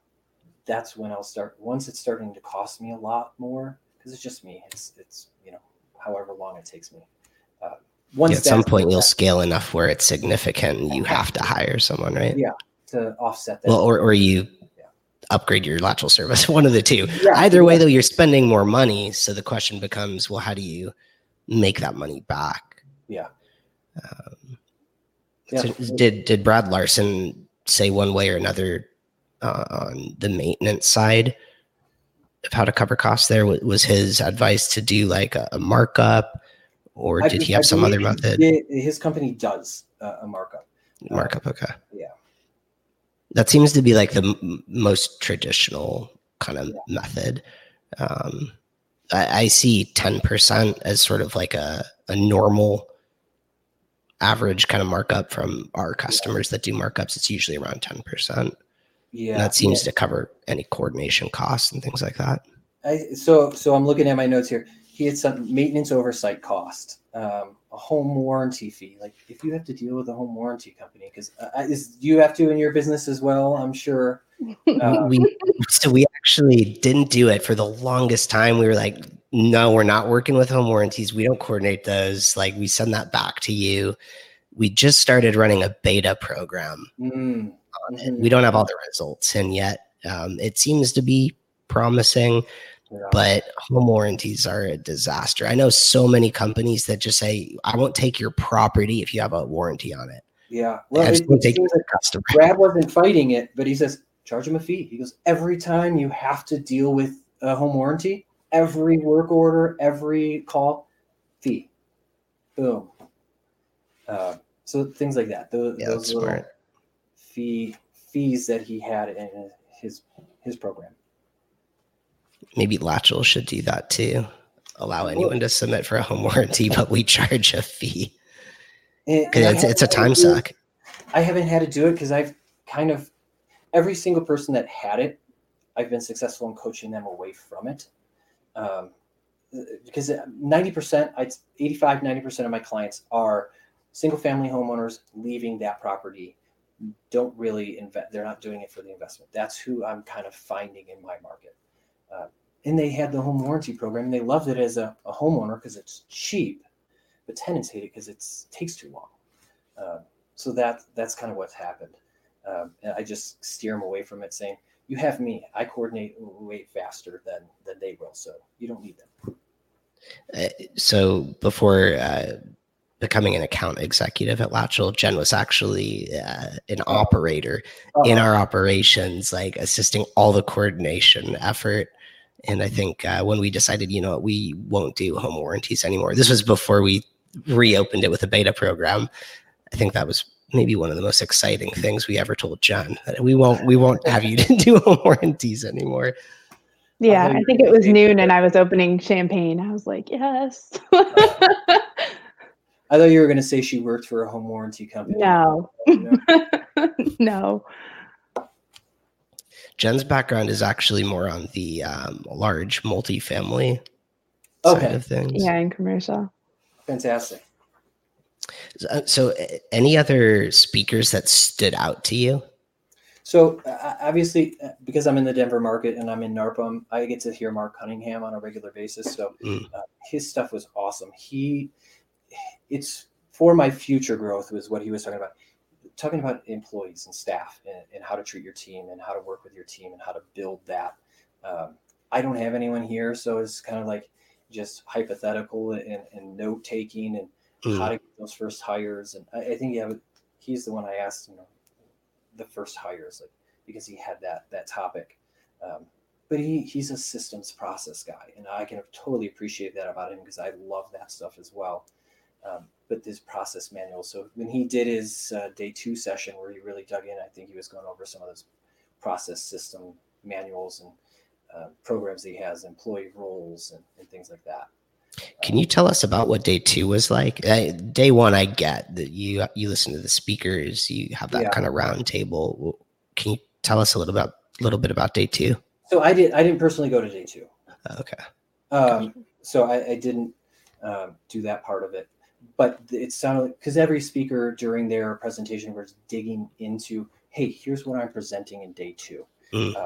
that's when I'll start. Once it's starting to cost me a lot more, because it's just me. It's it's you know however long it takes me. Uh, once yeah, at some point you'll scale enough where it's significant, and you have to hire someone, right? Yeah, to offset that. Well, or or you upgrade your Latchel service. <laughs> One of the two. Yeah, Either way, though, you're spending more money. So the question becomes, well, how do you make that money back? Yeah. Um, yeah. So did did Brad Larsen say one way or another uh, on the maintenance side of how to cover costs there was his advice to do like a, a markup or did I, he have I some other method his company does uh, a markup markup okay uh, yeah that seems to be like the m- most traditional kind of yeah. method um, I, I, see 10% as sort of like a, a normal average kind of markup from our customers that do markups it's usually around 10% yeah, and that seems yeah. to cover any coordination costs and things like that. I, so, so I'm looking at my notes here. He had some maintenance oversight cost, um, a home warranty fee. Like if you have to deal with a home warranty company, because uh, is you have to in your business as well. I'm sure. Uh, we so we actually didn't do it for the longest time. We were like, no, we're not working with home warranties. We don't coordinate those. Like we send that back to you. We just started running a beta program. Mm on it. We don't have all the results in yet. Um, it seems to be promising, yeah. but home warranties are a disaster. I know so many companies that just say, "I won't take your property if you have a warranty on it." Yeah, well, it, it customer. Brad wasn't fighting it, but he says, "Charge him a fee." He goes, "Every time you have to deal with a home warranty, every work order, every call, fee, boom." Uh, so things like that. Those, yeah, those little, smart fee fees that he had in his his program. Maybe Latchel should do that too. Allow anyone to submit for a home warranty, but we charge a fee because it's it's a time suck. I haven't had to do it because I've kind of every single person that had it, I've been successful in coaching them away from it. Um, because 90%, I'd 85, 90% of my clients are single family homeowners leaving that property don't really invest. They're not doing it for the investment. That's who I'm kind of finding in my market. Uh, and they had the home warranty program. They loved it as a, a homeowner because it's cheap. but tenants hate it because it takes too long. Uh, so that that's kind of what's happened. Um, and I just steer them away from it, saying, "You have me. I coordinate way faster than than they will, so you don't need them." Uh, so before uh, becoming an account executive at Latchel, Jen was actually uh, an operator uh-huh. in our operations, like assisting all the coordination effort. And I think uh, when we decided, you know, we won't do home warranties anymore. This was before we reopened it with a beta program. I think that was maybe one of the most exciting things we ever told Jen that we won't we won't <laughs> have you do home warranties anymore. Yeah, I think it was noon and I was opening champagne. I was like, yes. <laughs> I thought you were going to say she worked for a home warranty company. No. <laughs> no. Jen's background is actually more on the um, large multifamily okay. side of things. Yeah, in commercial. Fantastic. Uh, so, any other speakers that stood out to you? So, uh, obviously, uh, because I'm in the Denver market and I'm in NARPM, I get to hear Marc Cunningham on a regular basis. So, mm. uh, his stuff was awesome. He it's for my future growth was what he was talking about talking about employees and staff and, and, how to treat your team and how to work with your team and how to build that um, i don't have anyone here so it's kind of like just hypothetical and, and note taking and mm. how to get those first hires and i, I think yeah he's the one i asked you know the first hires like because he had that that topic um, but he he's a systems process guy and i can totally appreciate that about him because i love that stuff as well um, but this process manual. So when he did his uh, day two session where he really dug in, I think he was going over some of those process system manuals and uh, programs he has, employee roles and, and things like that. Can you tell us about what day two was like? Uh, day one, I get that you you listen to the speakers, you have that yeah. kind of round table. Can you tell us a little about a little bit about day two? So I did. I didn't personally go to day two. Okay. Um, so I, I didn't um, do that part of it but it sounded because every speaker during their presentation was digging into, hey, here's what I'm presenting in day two. Mm. Uh,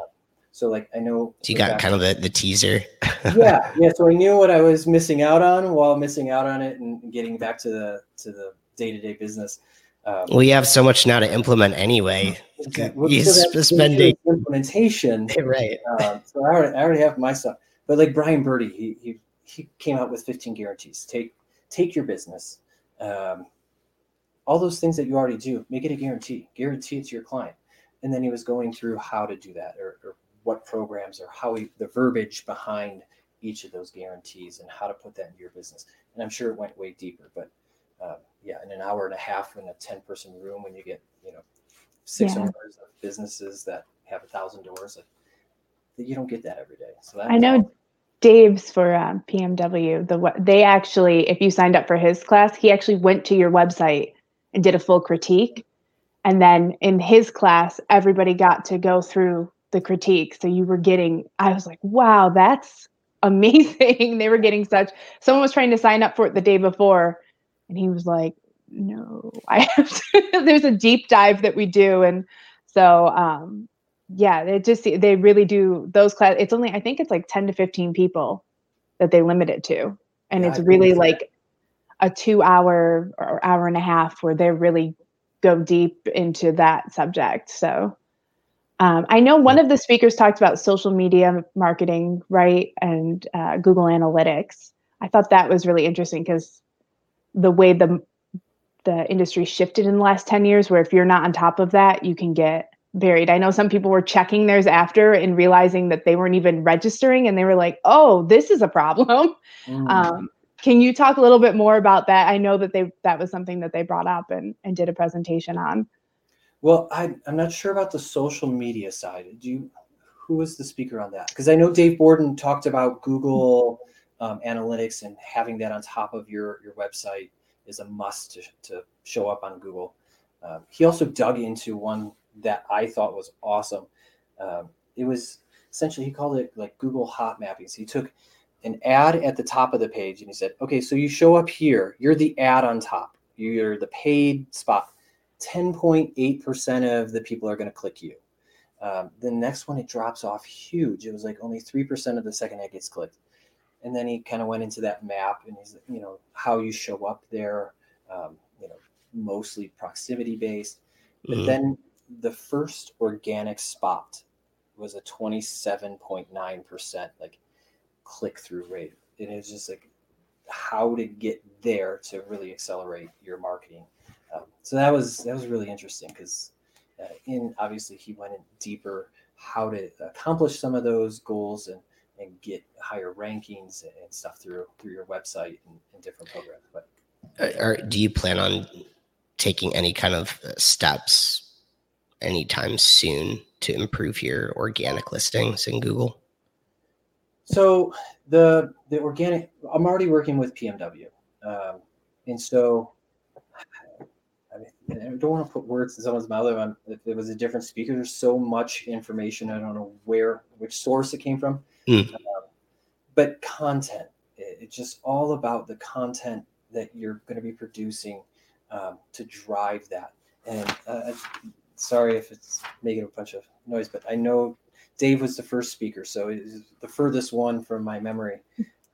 so like I know so you got kind of the, the teaser. <laughs> yeah, yeah. So I knew what I was missing out on while missing out on it and getting back to the to the day to day business. Um, well, you have so much now to implement anyway. Well, you so spending implementation, <laughs> right? Um, so I already, I already have my stuff. But like Brian Birdy, he, he he came out with 15 guarantees. Take take your business, um, all those things that you already do, make it a guarantee, guarantee it to your client. And then he was going through how to do that or, or what programs or how he, the verbiage behind each of those guarantees and how to put that into your business. And I'm sure it went way deeper, but uh, yeah, in an hour and a half in a 10 person room, when you get, you know, six yeah. owners of businesses that have a thousand doors, you don't get that every day. So I know Dave's for um, PMW. The they actually, if you signed up for his class, he actually went to your website and did a full critique. And then in his class, everybody got to go through the critique. So you were getting, I was like, wow, that's amazing. <laughs> they were getting such. Someone was trying to sign up for it the day before, and he was like, no, <laughs> I have to. There's a deep dive that we do, and so um, yeah, they just they really do those class. It's only I think it's like ten to fifteen people that they limit it to, and yeah, it's really like a two hour or hour and a half where they really go deep into that subject. So um, I know one of the speakers talked about social media marketing, right, and uh, Google Analytics. I thought that was really interesting because the way the the industry shifted in the last 10 years where if you're not on top of that you can get buried. I know some people were checking theirs after and realizing that they weren't even registering and they were like, oh, this is a problem. Mm. Um, can you talk a little bit more about that? I know that they that was something that they brought up and, and did a presentation on. Well, I, I'm not sure about the social media side. Do you who was the speaker on that? Because I know Dave Borden talked about Google um, Analytics and having that on top of your your website is a must to, to show up on Google. Um, he also dug into one that I thought was awesome. Um, it was essentially he called it like Google hot mapping. So he took an ad at the top of the page and he said, okay, so you show up here, you're the ad on top, you're the paid spot. 10.8% of the people are going to click you. Um, the next one, it drops off huge. It was like only 3% of the second ad gets clicked. and then he kind of went into that map and he's you know how you show up there um, you know mostly proximity based but Mhm. then the first organic spot was a 27.9% like click through rate and it's just like how to get there to really accelerate your marketing um, so that was that was really interesting because uh, in obviously he went in deeper how to accomplish some of those goals and and get higher rankings and stuff through through your website and, and different programs. But Or, or do you plan on taking any kind of uh, steps anytime soon to improve your organic listings in Google? so the the organic, I'm already working with PMW, um, and so. I, I don't want to put words in someone's mouth. If, I'm, if it was a different speaker, there's so much information. I don't know where, which source it came from. Mm. Um, but content, it, it's just all about the content that you're going to be producing um, to drive that. And uh, sorry if it's making a bunch of noise, but I know Dave was the first speaker, so it's the furthest one from my memory.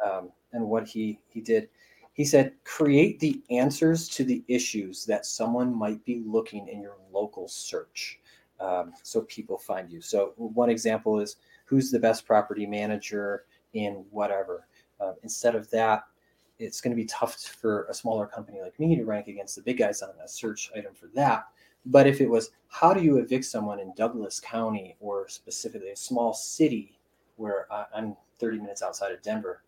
Um, and what he he did, he said, create the answers to the issues that someone might be looking in your local search, um, so people find you. So one example is who's the best property manager in whatever. Uh, instead of that, it's going to be tough for a smaller company like me to rank against the big guys on a search item for that. But if it was how do you evict someone in Douglas County or specifically a small city where I, I'm 30 minutes outside of Denver,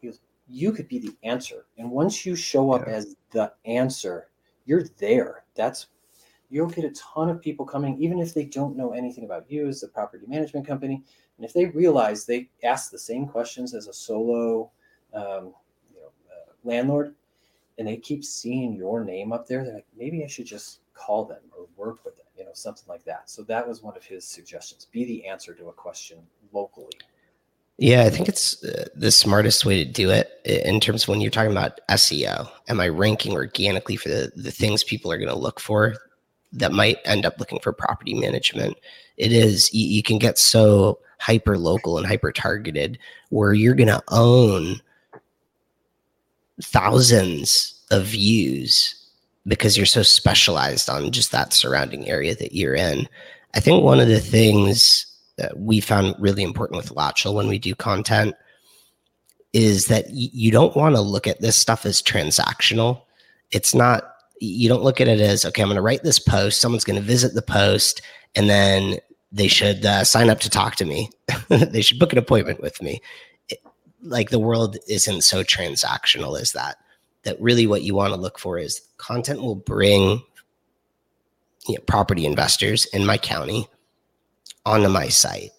he goes, you could be the answer. And once you show up Yeah. as the answer, you're there. That's you'll get a ton of people coming, even if they don't know anything about you as the property management company. And if they realize they ask the same questions as a solo, um, you know, uh, landlord, and they keep seeing your name up there, they're like, maybe I should just call them or work with them, you know, something like that. So that was one of his suggestions: be the answer to a question locally. Yeah, I think it's uh, the smartest way to do it in terms of when you're talking about SEO. Am I ranking organically for the, the things people are going to look for that might end up looking for property management? It is, you, you can get so hyper local and hyper targeted where you're going to own thousands of views because you're so specialized on just that surrounding area that you're in. I think one of the things that we found really important with Latchel when we do content is that y- you don't want to look at this stuff as transactional. It's not, you don't look at it as, okay, I'm going to write this post, someone's going to visit the post, and then they should uh, sign up to talk to me. <laughs> they should book an appointment with me. It- like the world isn't so transactional as that. That really what you want to look for is content will bring you know, property investors in my county onto my site.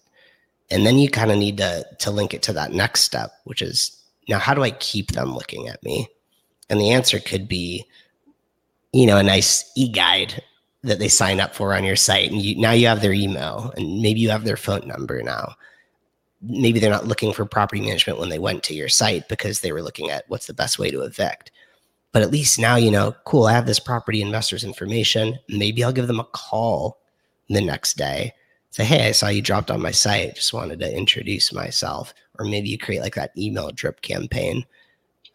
And then you kind of need to to link it to that next step, which is now how do I keep them looking at me? And the answer could be, you know, a nice e-guide that they sign up for on your site. And you now you have their email and maybe you have their phone number now. Maybe they're not looking for property management when they went to your site because they were looking at what's the best way to evict. But at least now you know, cool, I have this property investor's information. Maybe I'll give them a call the next day say, hey, I saw you dropped on my site. Just wanted to introduce myself. Or maybe you create like that email drip campaign.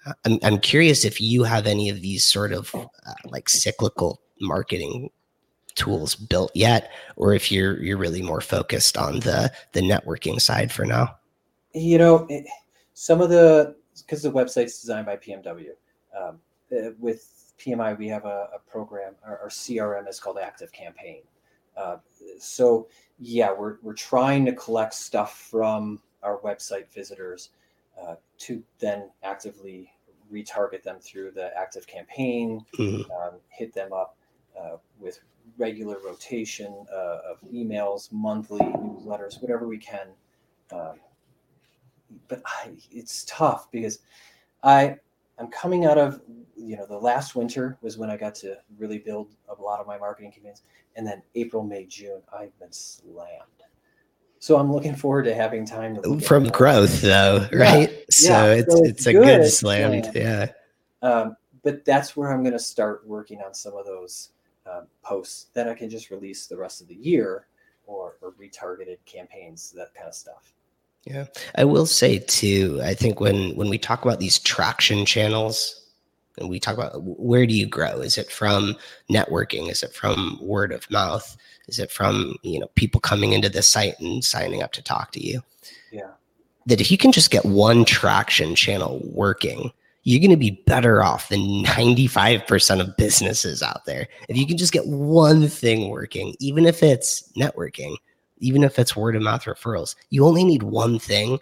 Uh, I'm, I'm curious if you have any of these sort of uh, like cyclical marketing tools built yet, or if you're you're really more focused on the the networking side for now. you know some of the because the website's designed by pmw um, uh, with pmi we have a, a program our, our crm is called active campaign uh, so yeah we're, we're trying to collect stuff from our website visitors uh, to then actively retarget them through the active campaign Mhm. um, hit them up uh, with regular rotation uh, of emails monthly newsletters whatever we can um, but I, it's tough because I I'm coming out of you know the last winter was when I got to really build a lot of my marketing campaigns, and then April, May, June I've been slammed. So I'm looking forward to having time to From growth though, Yeah, right? So yeah, it's so it's it's a good, slammed. Yeah. Um, but that's where I'm going to start working on some of those um, posts that I can just release the rest of the year or, or retargeted campaigns, that kind of stuff. Yeah, I will say too. I think when when we talk about these traction channels, and we talk about where do you grow? Is it from networking? Is it from word of mouth? Is it from you know people coming into the site and signing up to talk to you? Yeah. That if you can just get one traction channel working, you're going to be better off than 95% of businesses out there. If you can just get one thing working, even if it's networking, even if it's word of mouth referrals, you only need one thing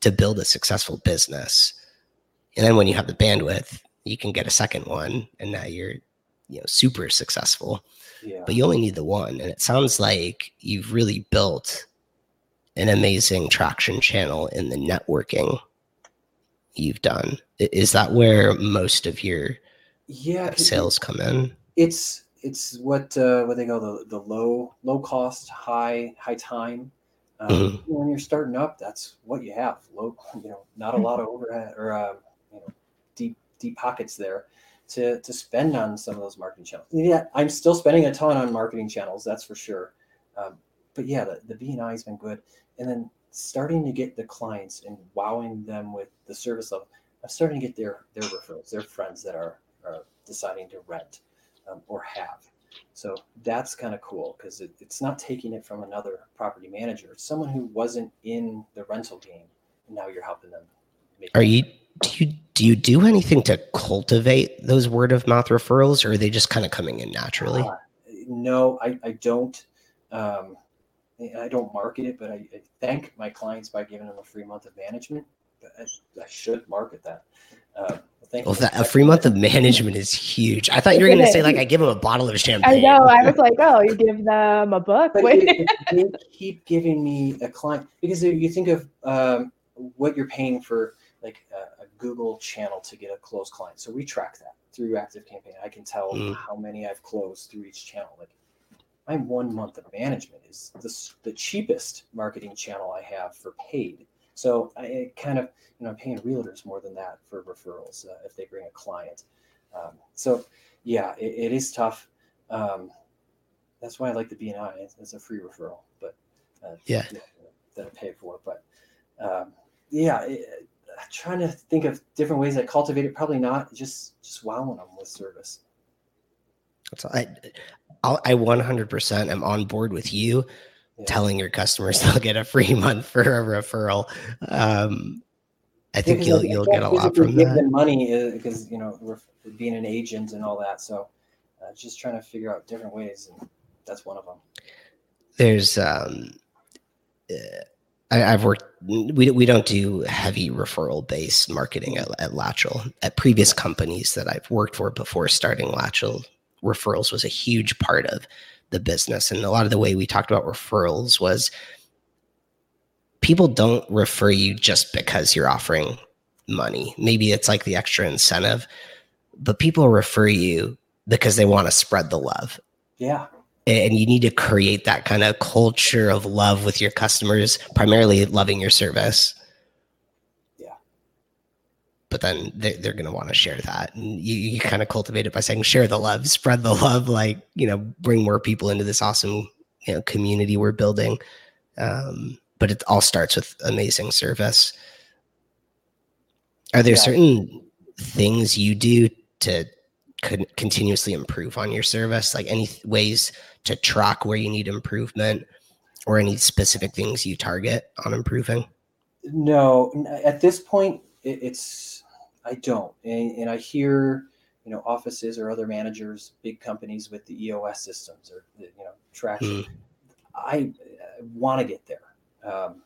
to build a successful business. And then when you have the bandwidth, you can get a second one and now you're you know super successful. Yeah. But you only need the one and it sounds like you've really built an amazing traction channel in the networking you've done. Is that where most of your yeah. sales come in? It's it's what uh, what they call the the low low cost high high time. Um, Mhm. When you're starting up, that's what you have. Low, you know, not a lot of overhead or um, you know, deep deep pockets there to to spend on some of those marketing channels. Yeah, I'm still spending a ton on marketing channels, that's for sure. Um, but yeah, the, the BNI has been good, and then starting to get the clients and wowing them with the service level. I'm starting to get their their referrals, their friends that are are deciding to rent um, or have. So that's kind of cool because it, it's not taking it from another property manager. It's someone who wasn't in the rental game, and now you're helping them. Make Are you do you do you do anything to cultivate those word of mouth referrals or are they just kind of coming in naturally? Uh, no, I, I don't. Um, I don't market it, but I, I thank my clients by giving them a free month of management. I, I should market that. Um, thank Well, you. that, a free month of management is huge. I thought you were going to say like I give them a bottle of champagne. I champagne. know. I was like, oh, you give them a book. But Wait. <laughs> they keep giving me a client because if you think of um, what you're paying for like a, a Google channel to get a closed client. So we track that through Active Campaign. I can tell Mm. how many I've closed through each channel. Like my one month of management is this, the cheapest marketing channel I have for paid. So I kind of you know I'm paying realtors more than that for referrals uh, if they bring a client. Um, so yeah, it, it is tough. Um, that's why I like the BNI. It's, it's a free referral, but uh, Yeah. that I pay for. But um, yeah, it, trying to think of different ways I cultivate it. Probably not just just wowing them with service. That's I, I'll, 100% am on board with you. Telling your customers <laughs> they'll get a free month for a referral. Um, I think you'll you'll get a lot from give that. them money because you know being an agent and all that. So uh, just trying to figure out different ways, and that's one of them. There's um, uh, I, I've worked. We we don't do heavy referral based marketing at, at Latchel. At previous companies that I've worked for before starting Latchel, referrals was a huge part of the business, and a lot of the way we talked about referrals was people don't refer you just because you're offering money. Maybe it's like the extra incentive, but people refer you because they want to spread the love Yeah, and you need to create that kind of culture of love with your customers primarily loving your service. But then they, they're going to want to share that and you, you kind of cultivate it by saying share the love spread the love like you know bring more people into this awesome you know community we're building um, but it all starts with amazing service are there Yeah. certain things you do to con- continuously improve on your service like any th- ways to track where you need improvement or any specific things you target on improving no. At this point, it, it's I don't, and, and I hear you know offices or other managers, big companies with the EOS systems or the, you know traction. I want to get there. Um,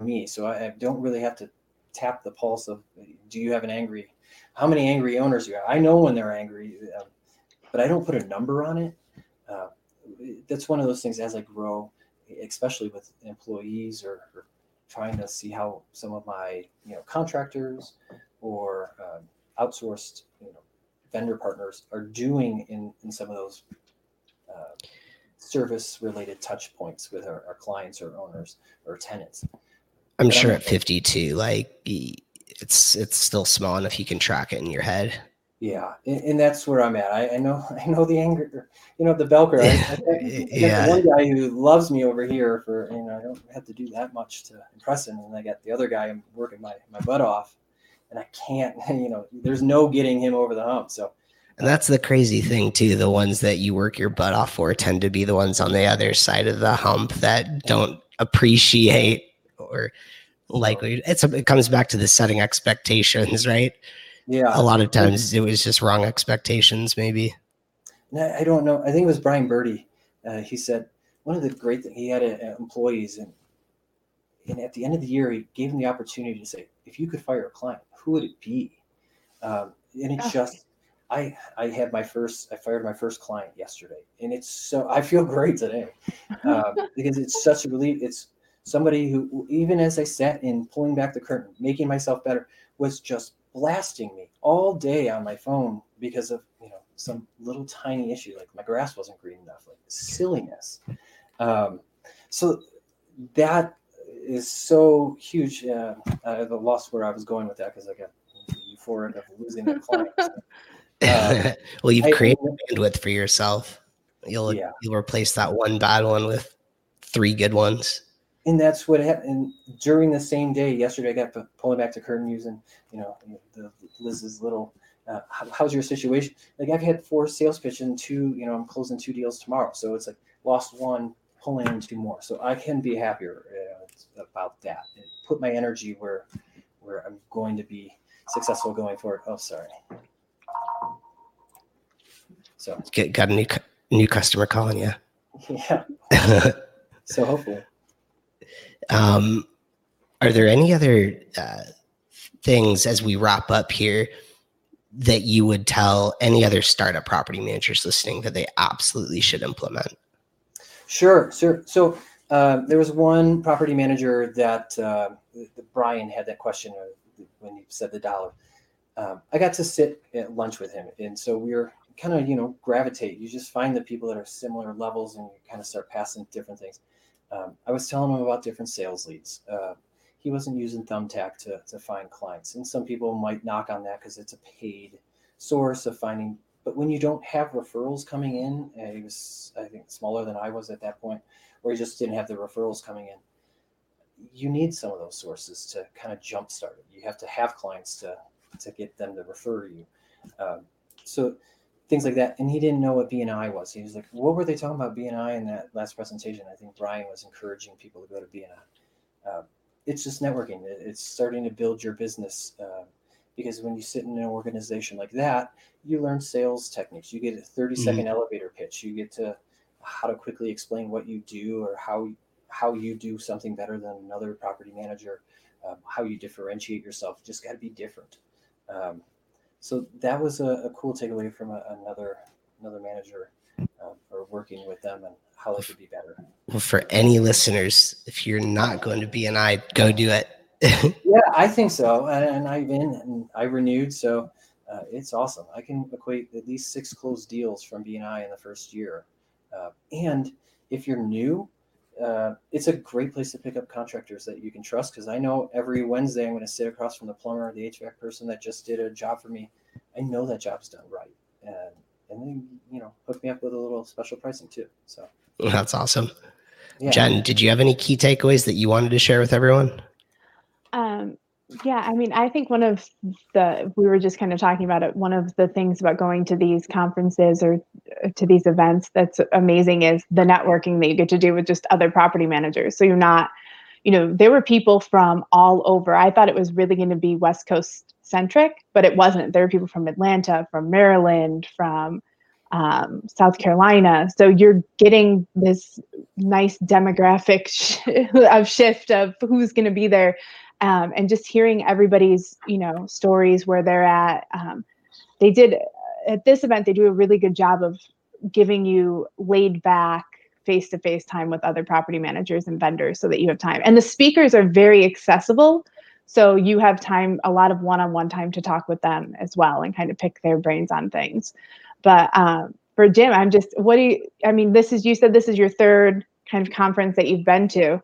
me, so I, I don't really have to tap the pulse of do you have an angry how many angry owners you have i know when they're angry um, but i don't put a number on it uh, that's one of those things as i grow especially with employees or, or trying to see how some of my you know contractors or um, outsourced you know vendor partners are doing in in some of those uh, service related touch points with our, our clients or owners or tenants i'm But I'm sure at 52 like it's it's still small enough you can track it in your head Yeah, and, and, that's where I'm at. I, I, know, <laughs> I know the anger, you know, the Belker. I, I, <laughs> yeah. one guy who loves me over here for, you know, I don't have to do that much to impress him, and I got the other guy I'm working my my butt off, and I can't, <laughs> you know, there's no getting him over the hump. So. And that's the crazy thing too. The ones that you work your butt off for tend to be the ones on the other side of the hump that don't appreciate or like it's it comes back to the setting expectations, right? Yeah. A lot of times it was just wrong expectations, maybe. I don't know. I think it was Brian Birdy. Uh, he said one of the great things he had uh, employees, and and at the end of the year, he gave them the opportunity to say, if you could fire a client, who would it be? Um, and it's just, I I had my first, I fired my first client yesterday, and it's so I feel great today um, <laughs> because it's such a relief. It's somebody who, even as I sat in pulling back the curtain, making myself better, was just blasting me all day on my phone because of you know some little tiny issue like my grass wasn't green enough like silliness um, so that is so huge uh, i lost where i was going with that because i got euphoric of losing a client um, <laughs> well you've I, created bandwidth for yourself. You'll yeah. you'll replace that one bad one with three good ones. And that's what happened during the same day yesterday i got pulling back the curtain using you know the liz's little uh, how, how's your situation? Like i've had four sales pitches and two you know i'm closing two deals tomorrow. So it's like lost one pulling in two more. So i can be happier uh, about that. And put my energy where where i'm going to be successful going forward. Oh sorry. So. Get, got a new new customer calling you yeah. <laughs> So hopefully. Um, are there any other uh, things as we wrap up here that you would tell any other startup property managers listening that they absolutely should implement? Sure. So uh, there was one property manager that, uh, Brian had that question when he said the dollar. Um, I got to sit at lunch with him, and so we were kind of you know gravitate. You just find the people that are similar levels, and you kind of start passing different things um, I was telling him about different sales leads. Uh, he wasn't using Thumbtack to, to find clients. And some people might knock on that because it's a paid source of finding. But when you don't have referrals coming in, and he was, I think, smaller than I was at that point, where he just didn't have the referrals coming in, you need some of those sources to kind of jumpstart it. You have to have clients to, to get them to refer you. Um, so things like that. And he didn't know what BNI was. He was like, "What were they talking about BNI in that last presentation?" I think Brian was encouraging people to go to BNI. Uh, it's just networking. It's starting to build your business uh, because when you sit in an organization like that, you learn sales techniques. You get a 30 mm-hmm. second elevator pitch. You get to how to quickly explain what you do or how how you do something better than another property manager. Um, how you differentiate yourself. Just got to be different. Um, so that was a, a cool takeaway from a, another another manager uh, or working with them and how they could be better. Well, for any listeners, if you're not going to BNI, go do it. <laughs> yeah, I think so, and, and I've been and I renewed, so uh, it's awesome. I can equate at least six closed deals from BNI in the first year, uh, and if you're new, uh, it's a great place to pick up contractors that you can trust because I know every Wednesday I'm going to sit across from the plumber or the HVAC person that just did a job for me. I know that job's done right, and and then you know hook me up with a little special pricing too. So that's awesome. Yeah. Jen, did you have any key takeaways that you wanted to share with everyone? Um, yeah, I mean, I think one of the we were just kind of talking about it. One of the things about going to these conferences or uh, to these events that's amazing is the networking that you get to do with just other property managers. So you're not, you know, there were people from all over. I thought it was really going to be West Coast centric, but it wasn't. There were people from Atlanta, from Maryland, from um, South Carolina. So you're getting this nice demographic sh- <laughs> of shift of who's going to be there um, and just hearing everybody's you know stories where they're at um, they did at this event they do a really good job of giving you laid back face to face time with other property managers and vendors so that you have time. And the speakers are very accessible so you have time a lot of one-on-one time to talk with them as well and kind of pick their brains on things. But um, for jim i'm just what do you i mean this is you said this is your third kind of conference that you've been to.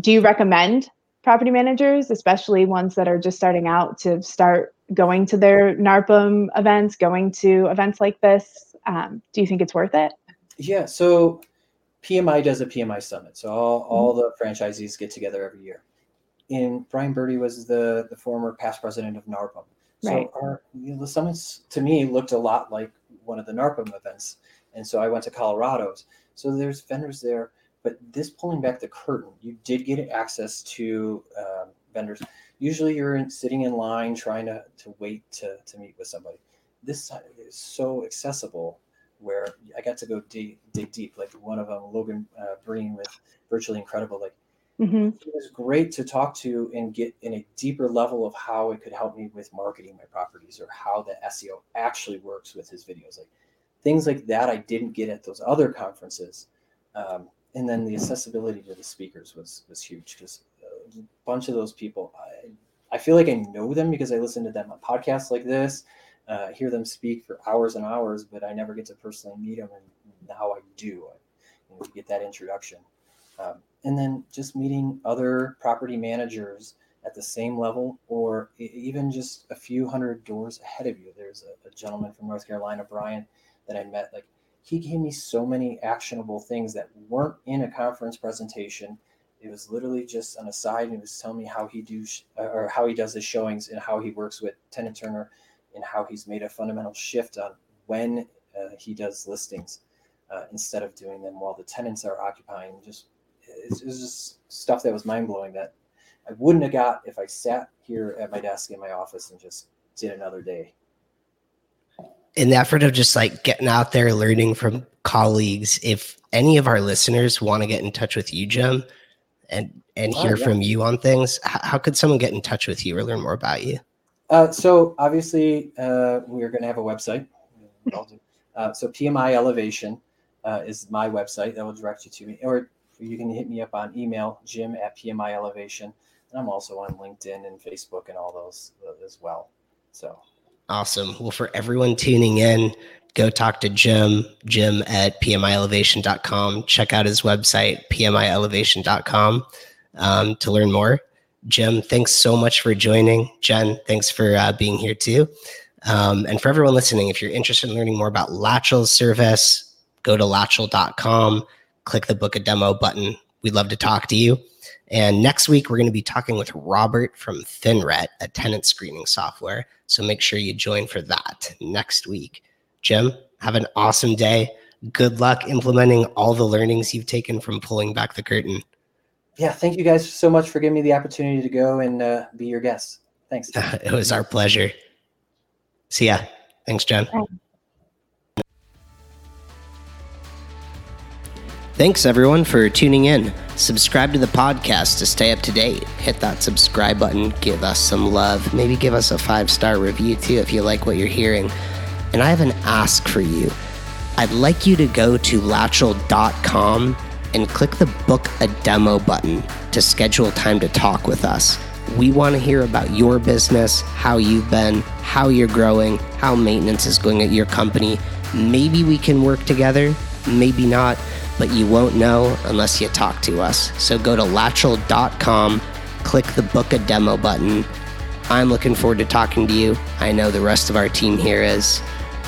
Do you recommend property managers, especially ones that are just starting out, to start going to their NARPM events, going to events like this? Um, do you think it's worth it? Yeah. So PMI does a PMI summit. So all, all the franchisees get together every year. And Brian Birdy was the, the former past president of NARPM. So Right. our you know, the summits to me looked a lot like one of the NARPM events. And so I went to Colorado's. So there's vendors there, but this pulling back the curtain, you did get access to um, vendors. Usually you're in, sitting in line trying to, to wait to, to meet with somebody. This side is so accessible where I got to go dig, dig deep. Like one of them, Logan uh, Breen with Virtually Incredible. Like hmm it was great to talk to and get in a deeper level of how it could help me with marketing my properties or how the SEO actually works with his videos. Like things like that, I didn't get at those other conferences. Um, and then the accessibility to the speakers was was huge because a bunch of those people, I, I feel like I know them because I listen to them on podcasts like this, uh, hear them speak for hours and hours, but I never get to personally meet them, and now I do. I, you know, get that introduction. Um, and then just meeting other property managers at the same level or even just a few hundred doors ahead of you there's a, a gentleman from north carolina brian that i met like he gave me so many actionable things that weren't in a conference presentation it was literally just an aside, he was telling me how he do sh- or how he does his showings and how he works with tenant turner and how he's made a fundamental shift on when uh, he does listings uh, instead of doing them while the tenants are occupying just it's, it's just stuff that was mind blowing that I wouldn't have got if I sat here at my desk in my office and just did another day. In the effort of just like getting out there, learning from colleagues, if any of our listeners want to get in touch with you, Jim, and and Oh, hear yeah. from you on things, how, could someone get in touch with you or learn more about you? Uh, so obviously, uh, we're going to have a website. We all do. Uh, so PMI Elevation uh, is my website that will direct you to me, or you can hit me up on email, Jim at PMI Elevation, and I'm also on LinkedIn and Facebook and all those uh, as well. So Awesome. Well, for everyone tuning in, go talk to Jim, Jim at pmielevation.com. Check out his website, pmielevation.com, um, to learn more. Jim, thanks so much for joining. Jen, thanks for uh, being here too. Um, and for everyone listening, if you're interested in learning more about Latchel's service, go to latchel.com, click the book a demo button. We'd love to talk to you. And next week, we're going to be talking with Robert from ThinRet, a tenant screening software. So make sure you join for that next week. Jim, have an awesome day. Good luck implementing all the learnings you've taken from pulling back the curtain. yeah, thank you guys so much for giving me the opportunity to go and uh, be your guest. Thanks. <laughs> it was our pleasure. See ya. Thanks, Jen. Thanks, everyone, for tuning in. Subscribe to the podcast to stay up to date. Hit that subscribe button. Give us some love. Maybe give us a five star review, too, if you like what you're hearing. And I have an ask for you. I'd like you to go to latchel.com and click the book a demo button to schedule time to talk with us. We want to hear about your business, how you've been, how you're growing, how maintenance is going at your company. Maybe we can work together, maybe not, but you won't know unless you talk to us. So go to latchel.com, click the book a demo button. I'm looking forward to talking to you. I know the rest of our team here is.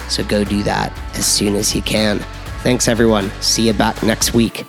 So go do that as soon as you can. Thanks, everyone. See you back next week.